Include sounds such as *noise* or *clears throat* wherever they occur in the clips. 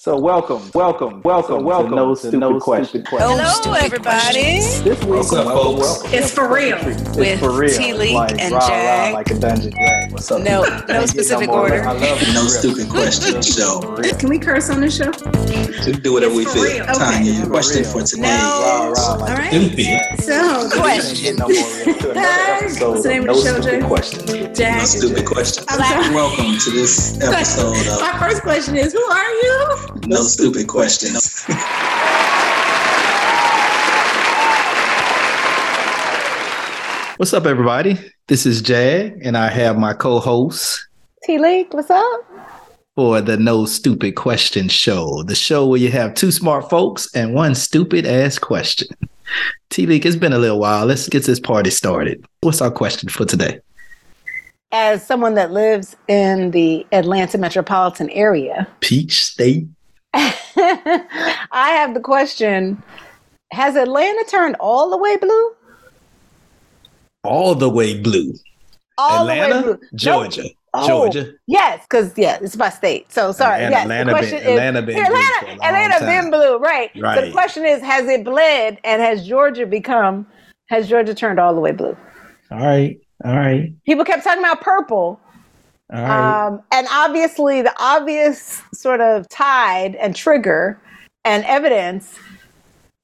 So welcome, welcome, welcome, welcome. No stupid, no question. question. Hello, everybody. This week, What's up, welcome, folks? welcome. It's for real. It's With for real. T-Leak like, and rah, Jag. Rah, like a dungeon drag. What's up? No, no specific more. order. I love. No stupid question show. Can we curse on this show? We do whatever we It's for feel. real. Tanya, Okay. question For for today. No. Rah, rah, like All a right. So, Question. No more real to another episode What's the name of of the show, stupid Jay? questions. No stupid question. Welcome to this *laughs* episode My first question is, who are you? No Stupid Questions. What's up, everybody? This is Jay, and I have my co-host T-Leak, what's up? for the No Stupid Question Show, the show where you have two smart folks and one stupid ass question. T Leak, it's been a little while. Let's get this party started. What's our question for today? as someone that lives in the Atlanta metropolitan area, Peach State. I have the question Has Atlanta turned all the way blue? All the way blue. All the way Atlanta, blue. Georgia. Nope. Oh, Georgia. Yes, because, yeah, it's by state. So, sorry. Atlanta- yes, Atlanta the question been- is Atlanta been blue for a Atlanta, long Atlanta time. been blue, right. So, the question is Has it bled and has Georgia become, has Georgia turned all the way blue? All right. All right. People kept talking about purple. Right. Um, and obviously, the obvious sort of tide and trigger and evidence,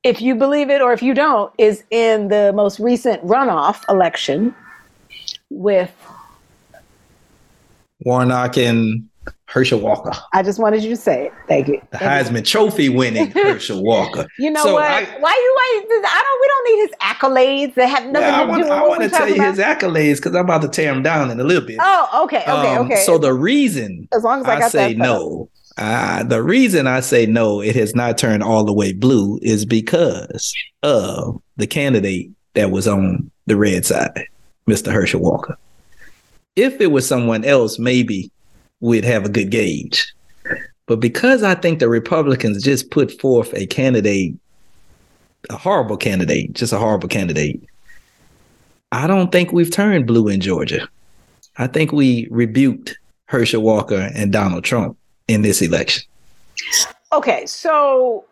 if you believe it or if you don't, is in the most recent runoff election with, Warnock and Herschel Walker. I just wanted you to say it. Thank you. The Heisman Trophy winning *laughs* Herschel Walker. You know So what? I- why you why I don't we don't need his accolades that have nothing Yeah, I to want, do with I what want to tell you about. his accolades because I'm about to tear him down in a little bit. oh, okay, okay, Um, okay. So the reason as long as I I, say no, uh, the reason I say no, it has not turned all the way blue is because of the candidate that was on the red side, Mr. Herschel Walker. If it was someone else, maybe we'd have a good gauge. But because I think the Republicans just put forth a candidate, a horrible candidate, just a horrible candidate, I don't think we've turned blue in Georgia. I think we rebuked Herschel Walker and Donald Trump in this election. Okay, so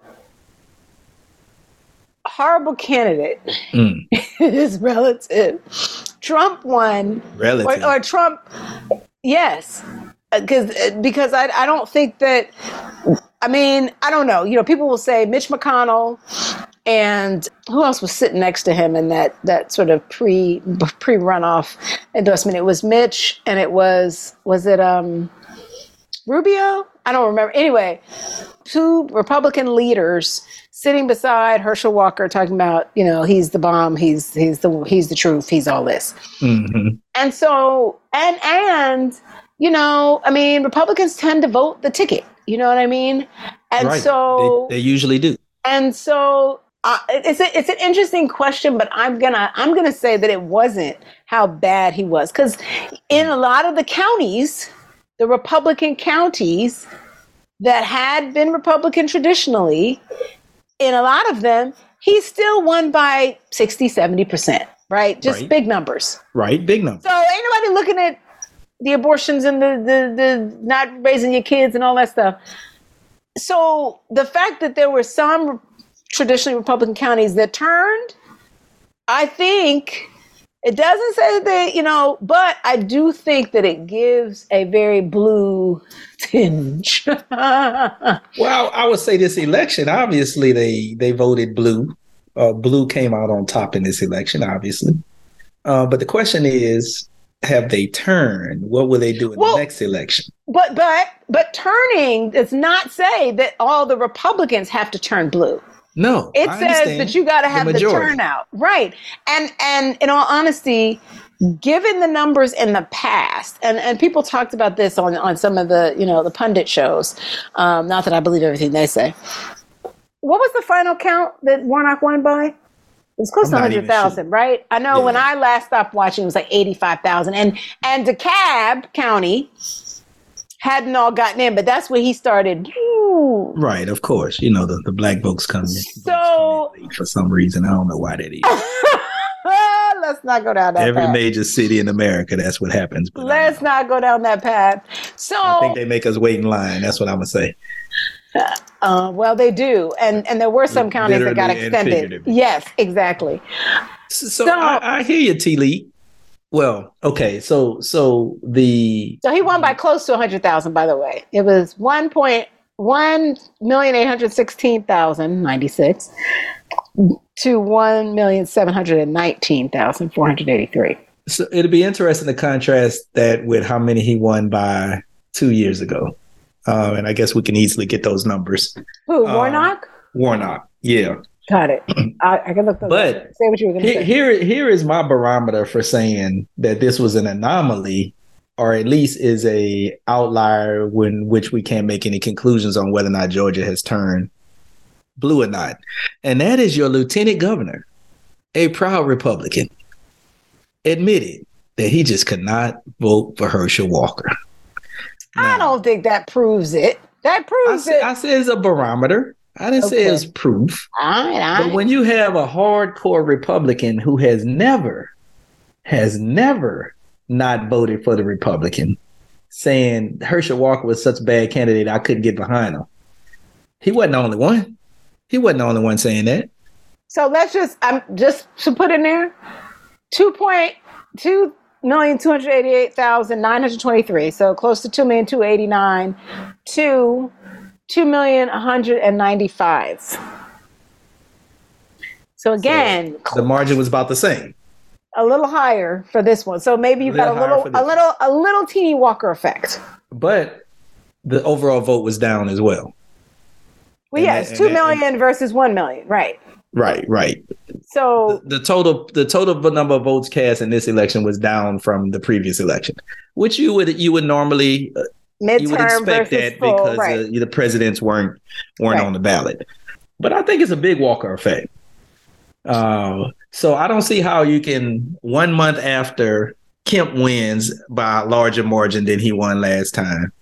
horrible candidate Mm, *laughs* is relative. Trump won, relative. or, or Trump, yes, because because I I don't think that. I mean, I don't know. You know, people will say Mitch McConnell and who else was sitting next to him in that that sort of pre pre runoff endorsement. It was Mitch, and it was was it um Rubio? I don't remember. Anyway, two Republican leaders sitting beside Herschel Walker talking about, you know, he's the bomb, he's he's the he's the truth, he's all this. Mhm. And so and and you know, I mean, Republicans tend to vote the ticket. You know what I mean? And Right. so they, they usually do. and so uh, it's a, it's an interesting question, but I'm gonna I'm gonna say that it wasn't how bad he was because in a lot of the counties, the Republican counties that had been Republican traditionally, in a lot of them, he still won by 60, 70 percent, right? Just Right. big numbers. Right? Big numbers. So ain't nobody looking at the abortions and the, the the not raising your kids and all that stuff. So the fact that there were some traditionally Republican counties that turned, I think it doesn't say that, you know, but I do think that it gives a very blue tinge. *laughs* Well, I would say this election, obviously they they voted blue. Uh, blue came out on top in this election, obviously. Uh, but the question is, have they turned? What will they do in Well- the next election? but but but turning does not say that all the Republicans have to turn blue. No, It I says that you got to have the, majority. turnout, right? And and in all honesty, given the numbers in the past, and and people talked about this on on some of the you know the pundit shows. Um, not that I believe everything they say. What was the final count that Warnock won by? It was close to not even hundred thousand, right? I know when I last stopped watching, it was like eighty-five thousand, and and DeKalb County hadn't all gotten in, but that's where he started. Right, of course. You know the, the black folks come in So- come in for some reason. I don't know why that is. *laughs* Let's not go down that Every path. major city in America, that's what happens. Let's don't go down that path. So I think they make us wait in line. That's what I'm gonna say. Uh, well, they do, and and there were some counties that got extended. Yes, exactly. So, so I, I hear you, T. Lee. Well, okay, so so the So he won by close to hundred thousand. By the way, it was one point one million eight hundred sixteen thousand ninety six to one million seven hundred nineteen thousand four hundred eighty three. so it'll be interesting to contrast that with how many he won by two years ago, uh, and I guess we can easily get those numbers. Who Um, Warnock? Warnock, yeah. Got it. *clears throat* I, I can look. those But up. say what you were going to Here, say. here, here is my barometer for saying that this was an anomaly, or at least is a outlier when which we can't make any conclusions on whether or not Georgia has turned blue or not. And that is your lieutenant governor, a proud Republican, admitted that he just could not vote for Herschel Walker. I don't think that proves it. That I, proves it. I said it's a barometer. I didn't say Okay. it's proof. All right, all But right. when you have a hardcore Republican who has never, has never not voted for the Republican, saying Herschel Walker was such a bad candidate, I couldn't get behind him. He wasn't the only one. He wasn't the only one saying that. So let's just I'm just to put in there two point two million two hundred eighty eight thousand nine hundred twenty three. So close to two million two eighty nine to two million one hundred and ninety five. So again, The margin was about the same. A little higher for this one. So maybe you've got a Little higher little for a little a little teeny Walker effect. But the overall vote was down as well. Well, yes, that- two and million versus one million, right? Right, right. So The total the total number of votes cast in this election was down from the previous election, which you would you would normally uh, you would expect that full, because right? uh, the presidents weren't weren't Right. on the ballot. But I think it's a big Walker effect. Uh, so I don't see how you can one month after Kemp wins by a larger margin than he won last time,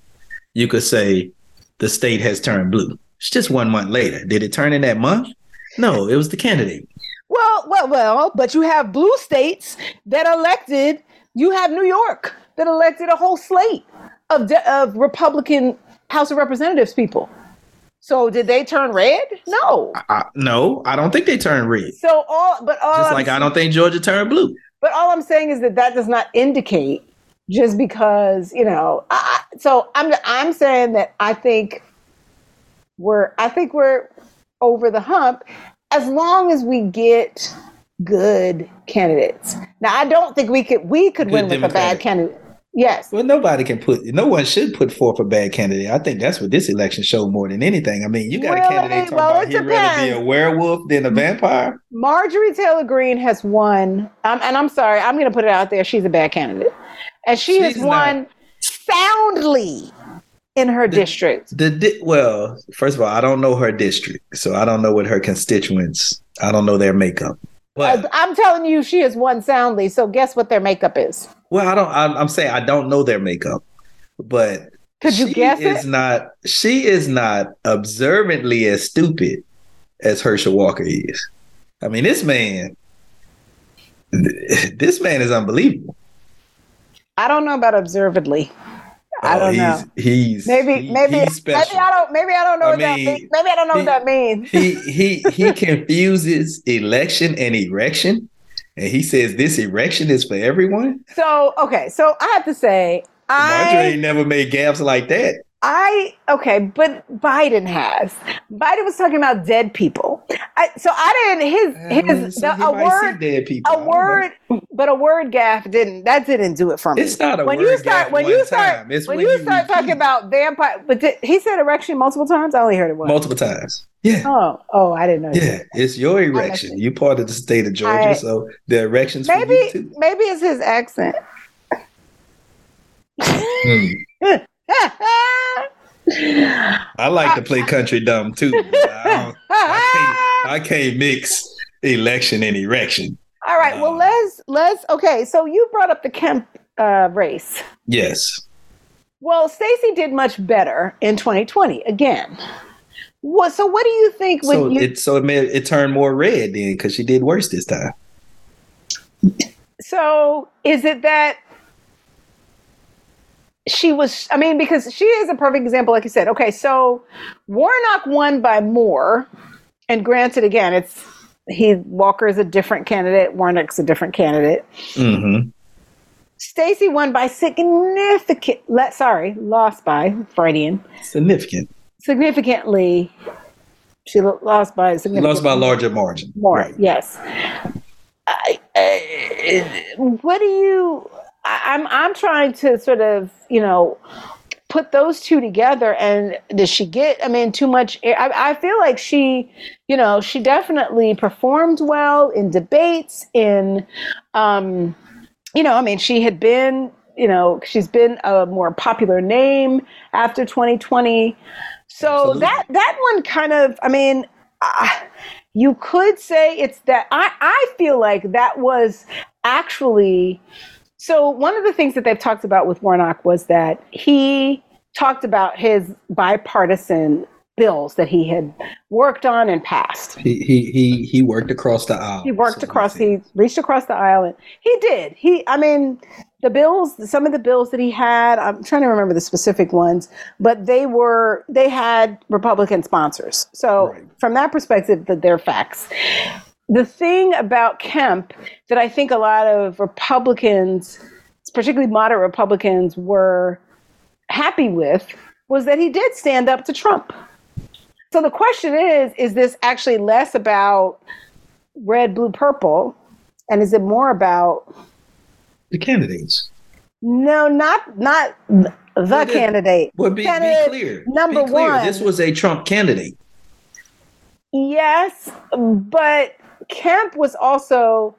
you could say the state has turned blue. It's just one month later. Did it turn in that month? No, it was the candidate. Well, well, well, but you have blue states that elected. You have New York that elected a whole slate of de- of Republican House of Representatives people. So did they turn red? No. I, no, I don't think they turned red. So all, but all, Just I'm, like I don't think Georgia turned blue. but all I'm saying is that that does not indicate just because you know. I, I- so I'm I'm saying that I think we're I think we're over the hump as long as we get good candidates. Now I don't think we could we could Good win with a bad candidate. Yes. Well, nobody can put, no one should put forth a bad candidate. I think that's what this election showed more than anything. I mean, you got Really? a candidate talking Well, about he'd rather be a werewolf than a vampire. Marjorie Taylor Greene has won, um, and I'm sorry, I'm going to put it out there. She's a bad candidate, and she has She's won soundly in her district. The di- well, first of all, I don't know her district, so I don't know what her constituents. I don't know their makeup. But I'm telling you, she has won soundly. So guess what their makeup is? well, I don't. I'm, I'm saying I don't know their makeup, but Could you she guess is it? not. She is not observantly as stupid as Herschel Walker is. I mean, this man. This man is unbelievable. I don't know about observedly. I Oh, don't know. He's Maybe, he- maybe, he's maybe. I don't. Maybe I don't know I what that means. Maybe I don't know he- what that means. he he he confuses election and erection, and he says this erection is for everyone. So okay, so I have to say, Marjorie I, ain't never made gaps like that. I okay, but Biden has. Biden was talking about dead people. I, so I didn't. His his the, a word dead people. A word, but a word gaff didn't. That didn't do it for me. It's not a when word you start when you start when, when you you start talking about vampire. But did, he said erection multiple times. I only heard it once. multiple times. Yeah. Oh, oh, I didn't know. Yeah, that. it's your erection. You part of the state of Georgia, I- so the erections Maybe, maybe it's his accent. Hmm. *laughs* I like to play country dumb too. I, I, can't, I can't mix election and erection. All right. Well, Uh, let's let's. Okay. So you brought up the Kemp uh, race. Yes. Well, Stacey did much better in 2020 again. What? So what do you think? When So you, it so it made it turned more red then because she did worse this time. so is it that she was, I mean, because she is a perfect example, like you said. Okay, so Warnock won by more. And granted, again, it's he Walker is a different candidate, Warnock's a different candidate. Mm-hmm. Stacey won by significant, let, sorry, lost by Freudian, Significant. significantly. She lost by He significantly lost by a larger margin. more. Right. Yes. I, I, what do you? I'm I'm trying to sort of you know put those two together. And does she get? I mean, too much. air- I, I feel like she, you know, she definitely performed well in debates. In, um, you know, I mean, she had been. You know, she's been a more popular name after 2020. So Absolutely. that that one kind of, I mean, uh, you could say it's that I, I feel like that was actually so one of the things that they've talked about with Warnock was that he talked about his bipartisan bills that he had worked on and passed. He he he he worked across the aisle. He worked so across, he he reached across the aisle and he did. He, I mean, the bills, some of the bills that he had, I'm trying to remember the specific ones, but they were, they had Republican sponsors. So Right. from that perspective, that they're facts. The thing about Kemp that I think a lot of Republicans, particularly moderate Republicans, were happy with was that he did stand up to Trump. So the question is is this actually less about red, blue, purple? And is it more about The candidates. no, not not the Well, candidate. Well, be, be clear. number be clear. one. This was a Trump candidate. Yes, but Kemp was also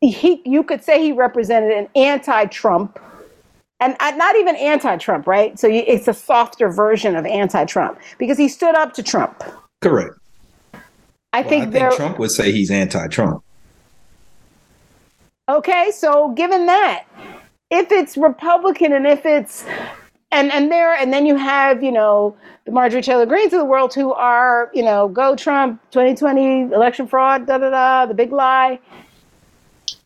he. You could say he represented an anti-Trump, and uh, not even anti-Trump, right? So you, it's a softer version of anti-Trump because he stood up to Trump. Correct. I Well, think I there. think Trump would say he's anti-Trump. Okay, so given that, if it's Republican and if it's and and there and then you have you know the Marjorie Taylor Greenes of the world who are you know go Trump 2020 election fraud da da da the big lie.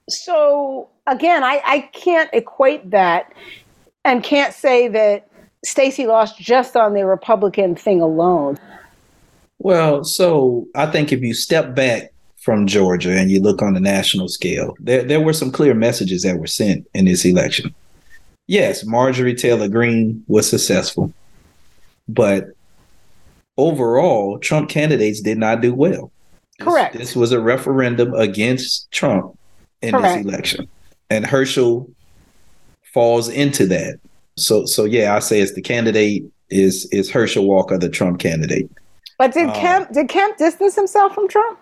So again, I I can't equate that and can't say that Stacey lost just on the Republican thing alone. Well, so I think if you step back from Georgia and you look on the national scale, there there were some clear messages that were sent in this election. Yes, Marjorie Taylor Greene was successful, but overall, Trump candidates did not do well. This- Correct. This, was a referendum against Trump in Correct. this election, and Herschel falls into that. So, so yeah, I say it's the candidate is is Herschel Walker, the Trump candidate. But did Oh. Kemp did Kemp distance himself from Trump?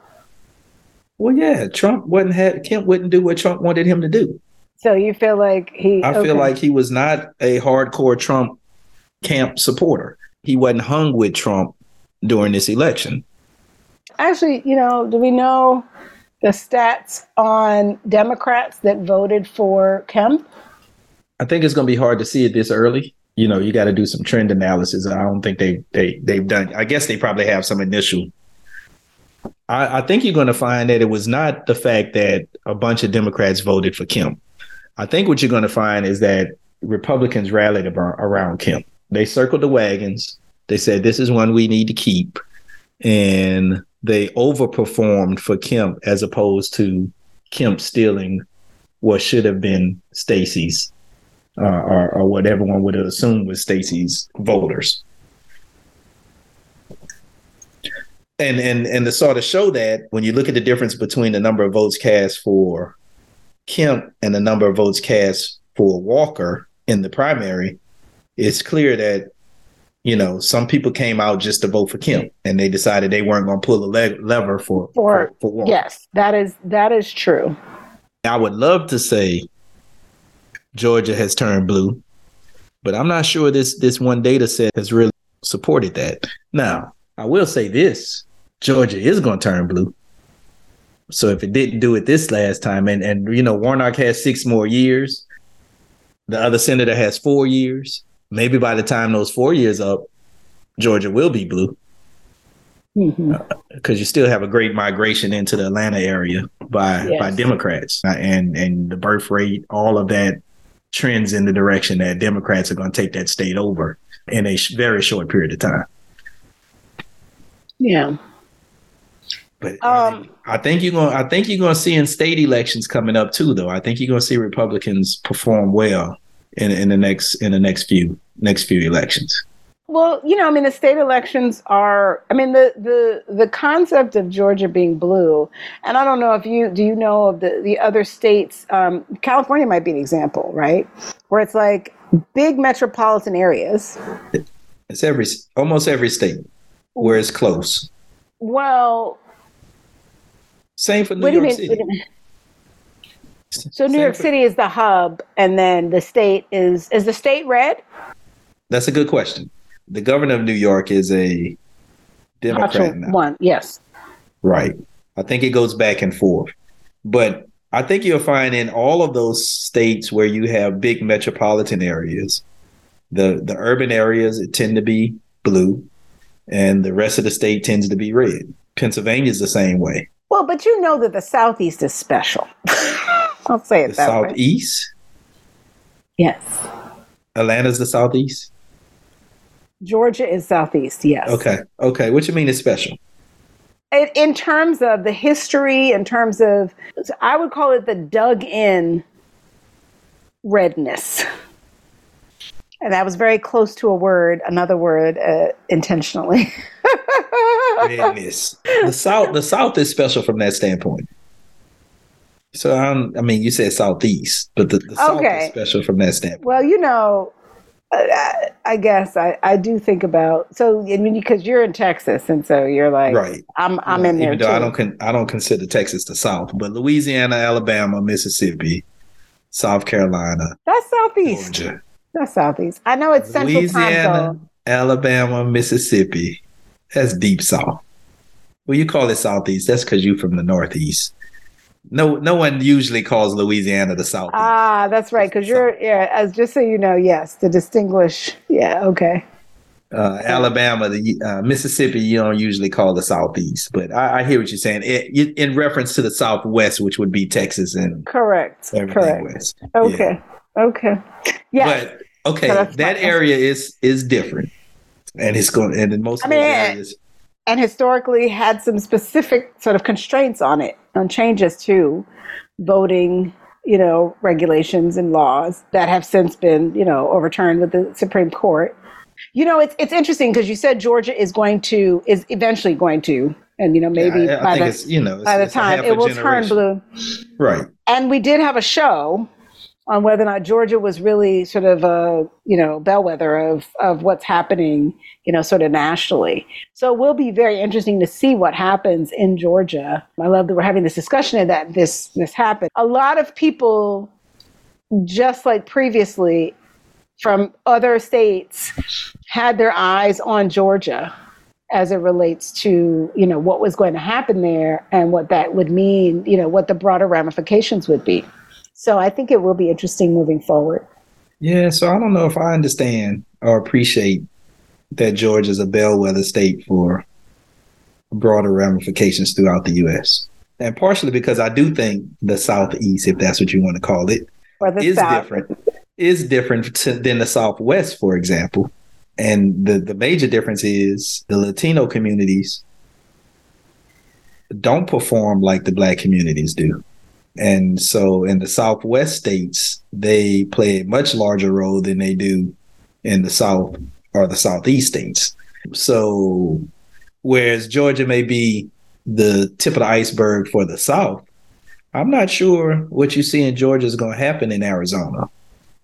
Well, yeah, Trump wasn't have Kemp wouldn't do what Trump wanted him to do. So you feel like he? I feel like he was not a hardcore Trump camp supporter. He wasn't hung with Trump during this election. Actually, you know, do we know the stats on Democrats that voted for Kemp? I think it's going to be hard to see it this early. You know, you got to do some trend analysis. I don't think they they they've done. I guess they probably have some initial. I, I think you're going to find that it was not the fact that a bunch of Democrats voted for Kemp. I think what you're going to find is that Republicans rallied around Kemp. They circled the wagons. They said this is one we need to keep, and they overperformed for Kemp as opposed to Kemp stealing what should have been Stacey's uh, or, or what everyone would have assumed was Stacey's voters. And and and to sort of show that when you look at the difference between the number of votes cast for Kemp and the number of votes cast for Walker in the primary, it's clear that you know some people came out just to vote for Kemp and they decided they weren't going to pull a le- lever for For- for, for Walker. Yes, that is that is true. I would love to say Georgia has turned blue, but I'm not sure this this one data set has really supported that. Now, I will say this: Georgia is going to turn blue. So if it didn't do it this last time, and and you know Warnock has six more years, the other senator has four years. Maybe by the time those four years up, Georgia will be blue because you still have a great migration into the Atlanta area by Yes. by Democrats, Uh, and and the birth rate, all of that trends in the direction that Democrats are going to take that state over in a sh- very short period of time. Yeah. But Um, I think you're going. I think you're going to see in state elections coming up too, though. I think you're going to see Republicans perform well in in the next in the next few next few elections. Well, you know, I mean, the state elections are. I mean, the the the concept of Georgia being blue, and I don't know if you do. You know of the the other states. Um, California might be an example, right? Where it's like big metropolitan areas. It's every almost every state where it's close. Well, Same for New York? City. So New Same York for- City is the hub, and then the state is is the state red? That's a good question. The governor of New York is a Democrat now. one, yes. Right. I think it goes back and forth. But I think you'll find in all of those states where you have big metropolitan areas, the the urban areas it tend to be blue and the rest of the state tends to be red. Pennsylvania's the same way. Well, but you know that the Southeast is special. *laughs* I'll say it The that way. southeast, Yes. Atlanta's the southeast. Georgia is Southeast, yes. Okay. Okay. What you mean it's special? In, in terms of the history, in terms of, I would call it the dug in redness. And that was very close to a word, another word, uh, intentionally. *laughs* Redness. The south the south is special from that standpoint. So I'm, I mean, you said southeast, but the, the south Okay. is special from that standpoint. Well, you know, uh, I, I guess I, I do think about so I mean because you're in Texas and so you're like Right. I'm I'm in there Even too. I don't con- I don't consider Texas the South, but Louisiana, Alabama, Mississippi, South Carolina, That's southeast. Georgia, That's southeast. I know it's central time Louisiana, zone. Alabama, Mississippi. That's deep south. Well, you call it southeast. That's because you're from the northeast. No, no one usually calls Louisiana the southeast. Ah, that's right. Because you're yeah. As just so you know, yes, to distinguish. Yeah. Okay. uh, Alabama, the uh, Mississippi, you don't usually call the southeast, but I, I hear what you're saying it, in reference to the southwest, which would be Texas and Correct. Correct. west. Okay. Okay. Yes. But okay, So that area is is different, and it's going and in most I mean, areas, and historically had some specific sort of constraints on it, on changes to voting, you know, regulations and laws that have since been, you know, overturned with the Supreme Court. You know, it's it's interesting because you said Georgia is going to is eventually going to, and you know, maybe Yeah, I, I by the you know by the time it will turn blue. right? And we did have a show on whether or not Georgia was really sort of a you know bellwether of of what's happening, you know, sort of nationally. So it will be very interesting to see what happens in Georgia. I love that we're having this discussion and that this this happened. A lot of people, just like previously, from other states, had their eyes on Georgia as it relates to you know what was going to happen there and what that would mean you know what the broader ramifications would be so i think it will be interesting moving forward Yeah, so I don't know if I understand or appreciate that Georgia is a bellwether state for broader ramifications throughout the U.S. And partially because I do think the Southeast, if that's what you want to call it, is South. different. Is different to, than the Southwest, for example. And the the major difference is the Latino communities don't perform like the Black communities do. And so in the Southwest states, they play a much larger role than they do in the South or the Southeast states. So whereas Georgia may be the tip of the iceberg for the South, I'm not sure what you see in Georgia is going to happen in Arizona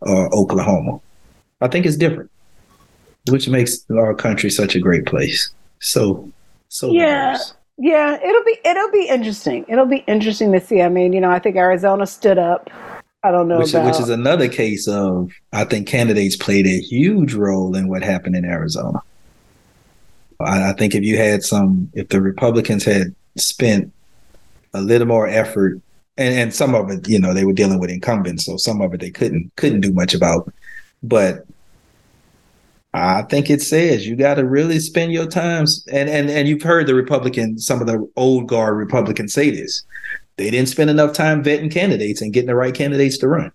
or Oklahoma. I think it's different, which makes our country such a great place. So, so Yeah. diverse. Yeah it'll be it'll be interesting it'll be interesting to see i mean you know i think arizona stood up i don't know Which, about which is another case of I think candidates played a huge role in what happened in Arizona. I, I think if you had some, if the Republicans had spent a little more effort, and, and some of it, you know, they were dealing with incumbents, so some of it they couldn't couldn't do much about. But I think it says you got to really spend your times, and and and you've heard the Republican, some of the old guard Republicans say this. They didn't spend enough time vetting candidates and getting the right candidates to run.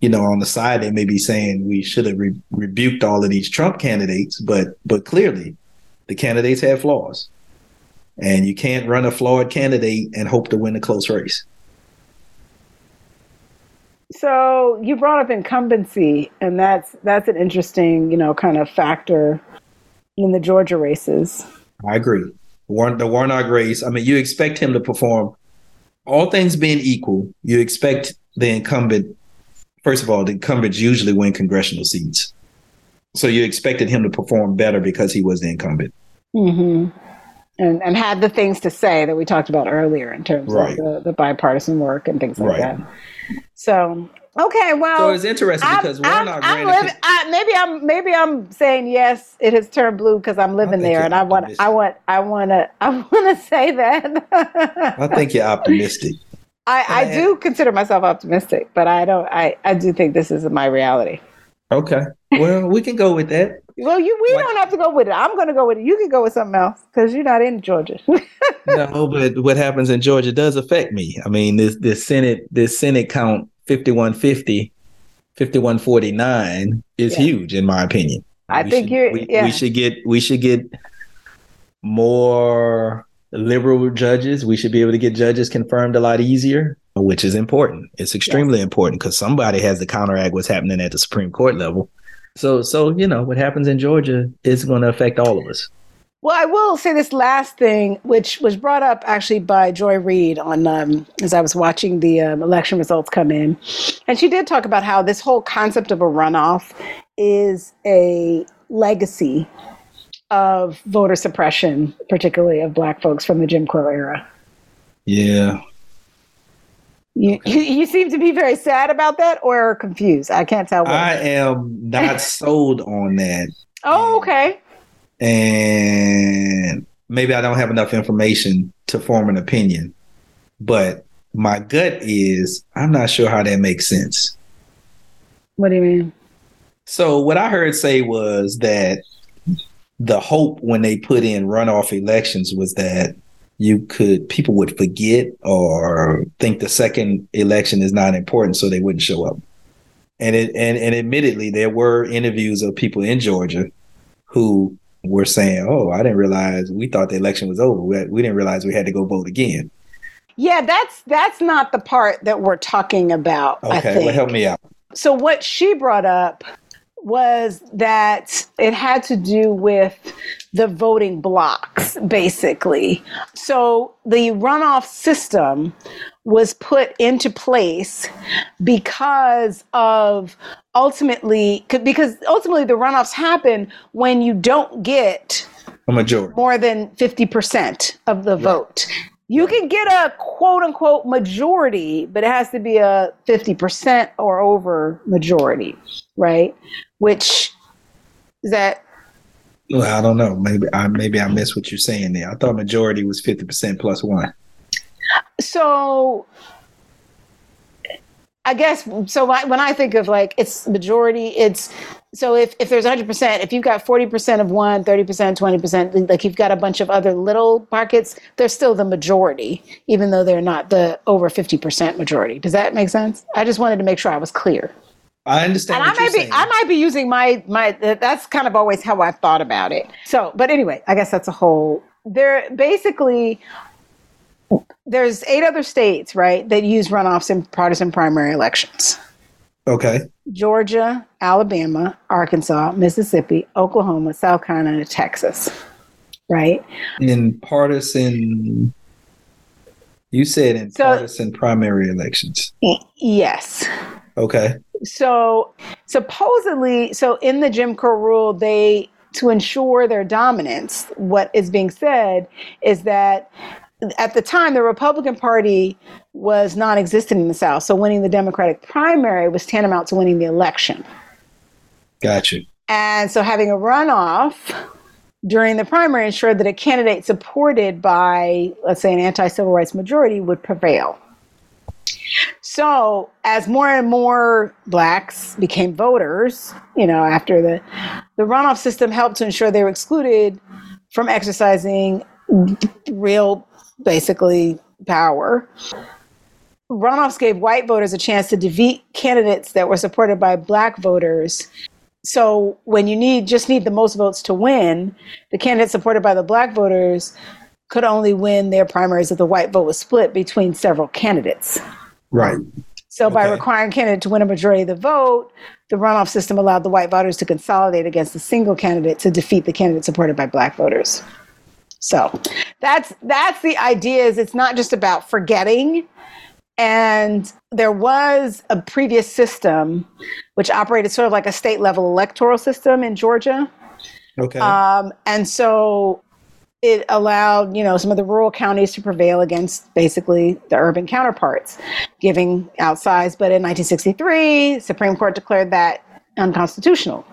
you know, on the side, they may be saying we should have re- rebuked all of these Trump candidates, but but clearly, the candidates have flaws, and you can't run a flawed candidate and hope to win a close race. So you brought up incumbency, and that's that's an interesting, you know, kind of factor in the Georgia races. I agree. Warren, the Warnock race. I mean, you expect him to perform. All things being equal, you expect the incumbent. First of all, the incumbents usually win congressional seats, so you expected him to perform better because he was the incumbent. Mm-hmm. And and had the things to say that we talked about earlier in terms Right. of the, the bipartisan work and things like Right. that. So okay, well, So it's interesting I'm, because I'm, Warnock I'm ran. I, maybe I'm maybe I'm saying yes. It has turned blue because I'm living there, you're and I want. I want I want to I *laughs* want to say that. I think you're optimistic. I, I do consider myself optimistic, but I don't. I, I do think this is my reality. Okay. Well, we can go with that. *laughs* Well, you we What- don't have to go with it. I'm going to go with it. You can go with something else because you're not in Georgia. *laughs* No, but what happens in Georgia does affect me. I mean, this this Senate this Senate count 5150, 5149 is Yeah. huge in my opinion. I We think should- you're- we, yeah. we should get we should get more liberal judges. We should be able to get judges confirmed a lot easier, which is important. It's extremely important because somebody has to counteract what's happening at the Supreme Court level. So so you know what happens in Georgia is going to affect all of us. Well, I will say this last thing, which was brought up actually by Joy Reid on um, as I was watching the um, election results come in, and she did talk about how this whole concept of a runoff is a legacy of voter suppression, particularly of Black folks from the Jim Crow era. Yeah. You, you, *laughs* you seem to be very sad about that or confused. I can't tell. What. I am not *laughs* sold on that. oh, um, okay. and maybe I don't have enough information to form an opinion, but my gut is I'm not sure how that makes sense. What do you mean? So what I heard say was that the hope when they put in runoff elections was that you could people would forget or think the second election is not important so they wouldn't show up. And it and, and admittedly there were interviews of people in Georgia who were saying, "Oh, I didn't realize we thought the election was over. We, we didn't realize we had to go vote again." Yeah, that's that's not the part that we're talking about. I Okay, well help me out. So what she brought up was that it had to do with the voting blocks, basically. So the runoff system was put into place because of ultimately because ultimately the runoffs happen when you don't get A majority. more than 50% of the vote. You can get a quote unquote majority, but it has to be a 50% or over majority, right? Which is that I don't know. Maybe I maybe I missed what you're saying there. I thought majority was fifty percent plus one. so I guess so when I think of like it's majority, it's so if, if there's 100%, if you've got 40% of one, 30%, 20%, like you've got a bunch of other little pockets, they're still the majority, even though they're not the over 50% majority. Does that make sense? I just wanted to make sure I was clear. I understand. And I might be saying. I might be using my my that's kind of always how I've thought about it. So, but anyway, I guess that's a whole there basically there's eight other states, right, that use runoffs in partisan primary elections. okay. Georgia, Alabama, Arkansas, Mississippi, Oklahoma, South Carolina, Texas. Right? In partisan, you said in So- partisan primary elections. Yes. Okay. So supposedly, so in the Jim Crow rule, they to ensure their dominance, what is being said is that at the time the Republican Party was non-existent in the South. So winning the Democratic primary was tantamount to winning the election. Gotcha. And so having a runoff during the primary ensured that a candidate supported by, let's say, an anti civil rights majority would prevail. So as more and more blacks became voters, you know, after the the runoff system helped to ensure they were excluded from exercising real basically power. runoffs gave white voters a chance to defeat candidates that were supported by black voters. So when you need just need the most votes to win, the candidates supported by the black voters could only win their primaries if the white vote was split between several candidates. Right. So by requiring a candidate to win a majority of the vote, the runoff system allowed the white voters to consolidate against a single candidate to defeat the candidate supported by black voters. So that's that's the idea is it's not just about forgetting. And there was a previous system which operated sort of like a state level electoral system in Georgia. Okay. Um, and so it allowed, you know, some of the rural counties to prevail against basically the urban counterparts, giving outsized. But in 1963, Supreme Court declared that unconstitutional.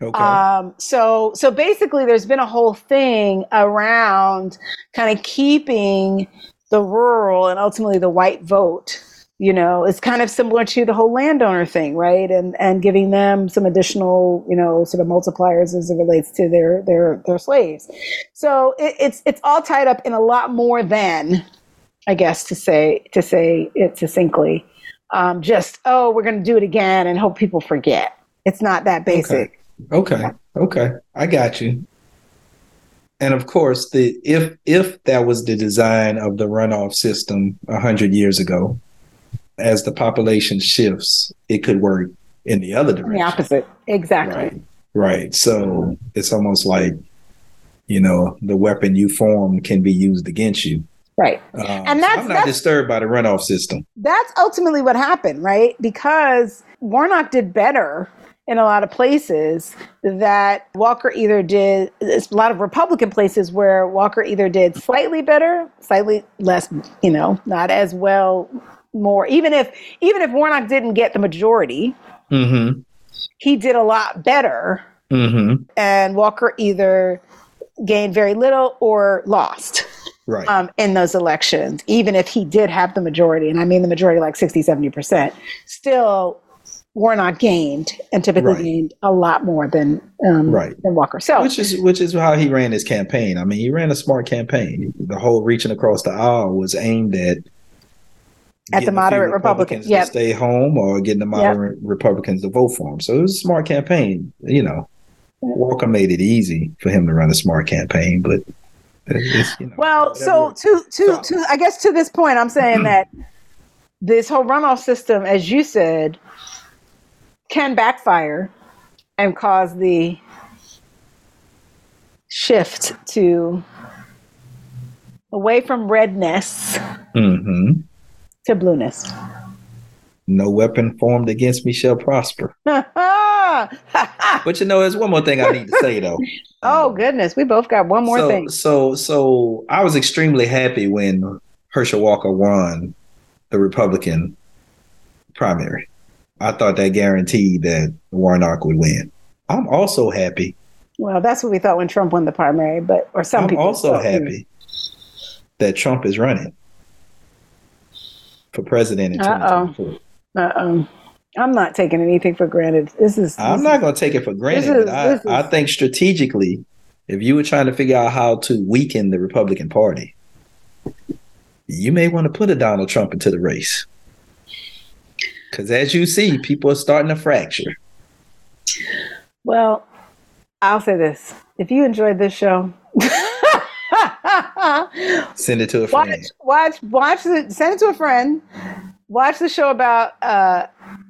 okay. Um, so, so basically, there's been a whole thing around kind of keeping the rural and ultimately the white vote. You know, it's kind of similar to the whole landowner thing, right? And and giving them some additional, you know, sort of multipliers as it relates to their their their slaves. So it, it's it's all tied up in a lot more than, I guess, to say to say it succinctly. Um, just oh, we're going to do it again and hope people forget. It's not that basic. Okay. Okay. I got you. And of course, the if if that was the design of the runoff system a hundred years ago, as the population shifts, it could work in the other direction. The opposite. Exactly. Right. Right. So it's almost like, you know, the weapon you form can be used against you. Right. Um, And so that's- I'm not that's- disturbed by the runoff system. That's ultimately what happened, right? Because Warnock did better in a lot of places that Walker either did, it's a lot of Republican places where Walker either did slightly better, slightly less, you know, not as well, more. Even if even if Warnock didn't get the majority, Mm-hmm. he did a lot better Mm-hmm. and Walker either gained very little or lost. Right. um, in those elections, even if he did have the majority, and I mean the majority like 60, 70%, still Warnock gained and typically Right. gained a lot more than um, Right. than Walker. So which is which is how he ran his campaign. I mean, he ran a smart campaign. The whole reaching across the aisle was aimed at At the getting a few moderate Republicans, to stay home or getting the moderate Republicans to vote for him. So it was a smart campaign. You know, Walker made it easy for him to run a smart campaign, but it's, you know, well, so to to to I guess to this point, I'm saying *clears throat* that this whole runoff system, as you said, can backfire and cause the shift to away from redness hmm to blueness. no weapon formed against me shall prosper. *laughs* But you know, there's one more thing I need to say though. *laughs* Oh goodness, we both got one more so, thing. So, so I was extremely happy when Herschel Walker won the Republican primary. I thought that guaranteed that Warnock would win. I'm also happy. Well, that's what we thought when Trump won the primary, but or some I'm people also thought, hmm. happy that Trump is running for president in Uh-oh. Uh oh. I'm not taking anything for granted. This is. I'm not going to take it for granted, is- I, is- I think strategically, if you were trying to figure out how to weaken the Republican Party, you may want to put a Donald Trump into the race. Because as you see, people are starting to fracture. Well, I'll say this: if you enjoyed this show, *laughs* *laughs* Send it to a friend. watch, watch the. Send it to a friend. Watch the show about. uh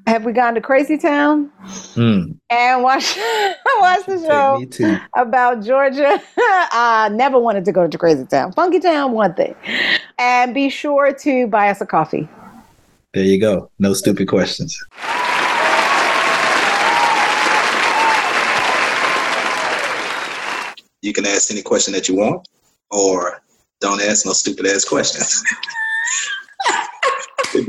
Have we gone to Crazy Town? Mm, And watch, *laughs* watch the show about Georgia. *laughs* I never wanted to go to Crazy Town. Funky Town, one thing. And be sure to buy us a coffee. There you go. No stupid questions. You can ask any question that you want, or don't ask no stupid ass questions. *laughs*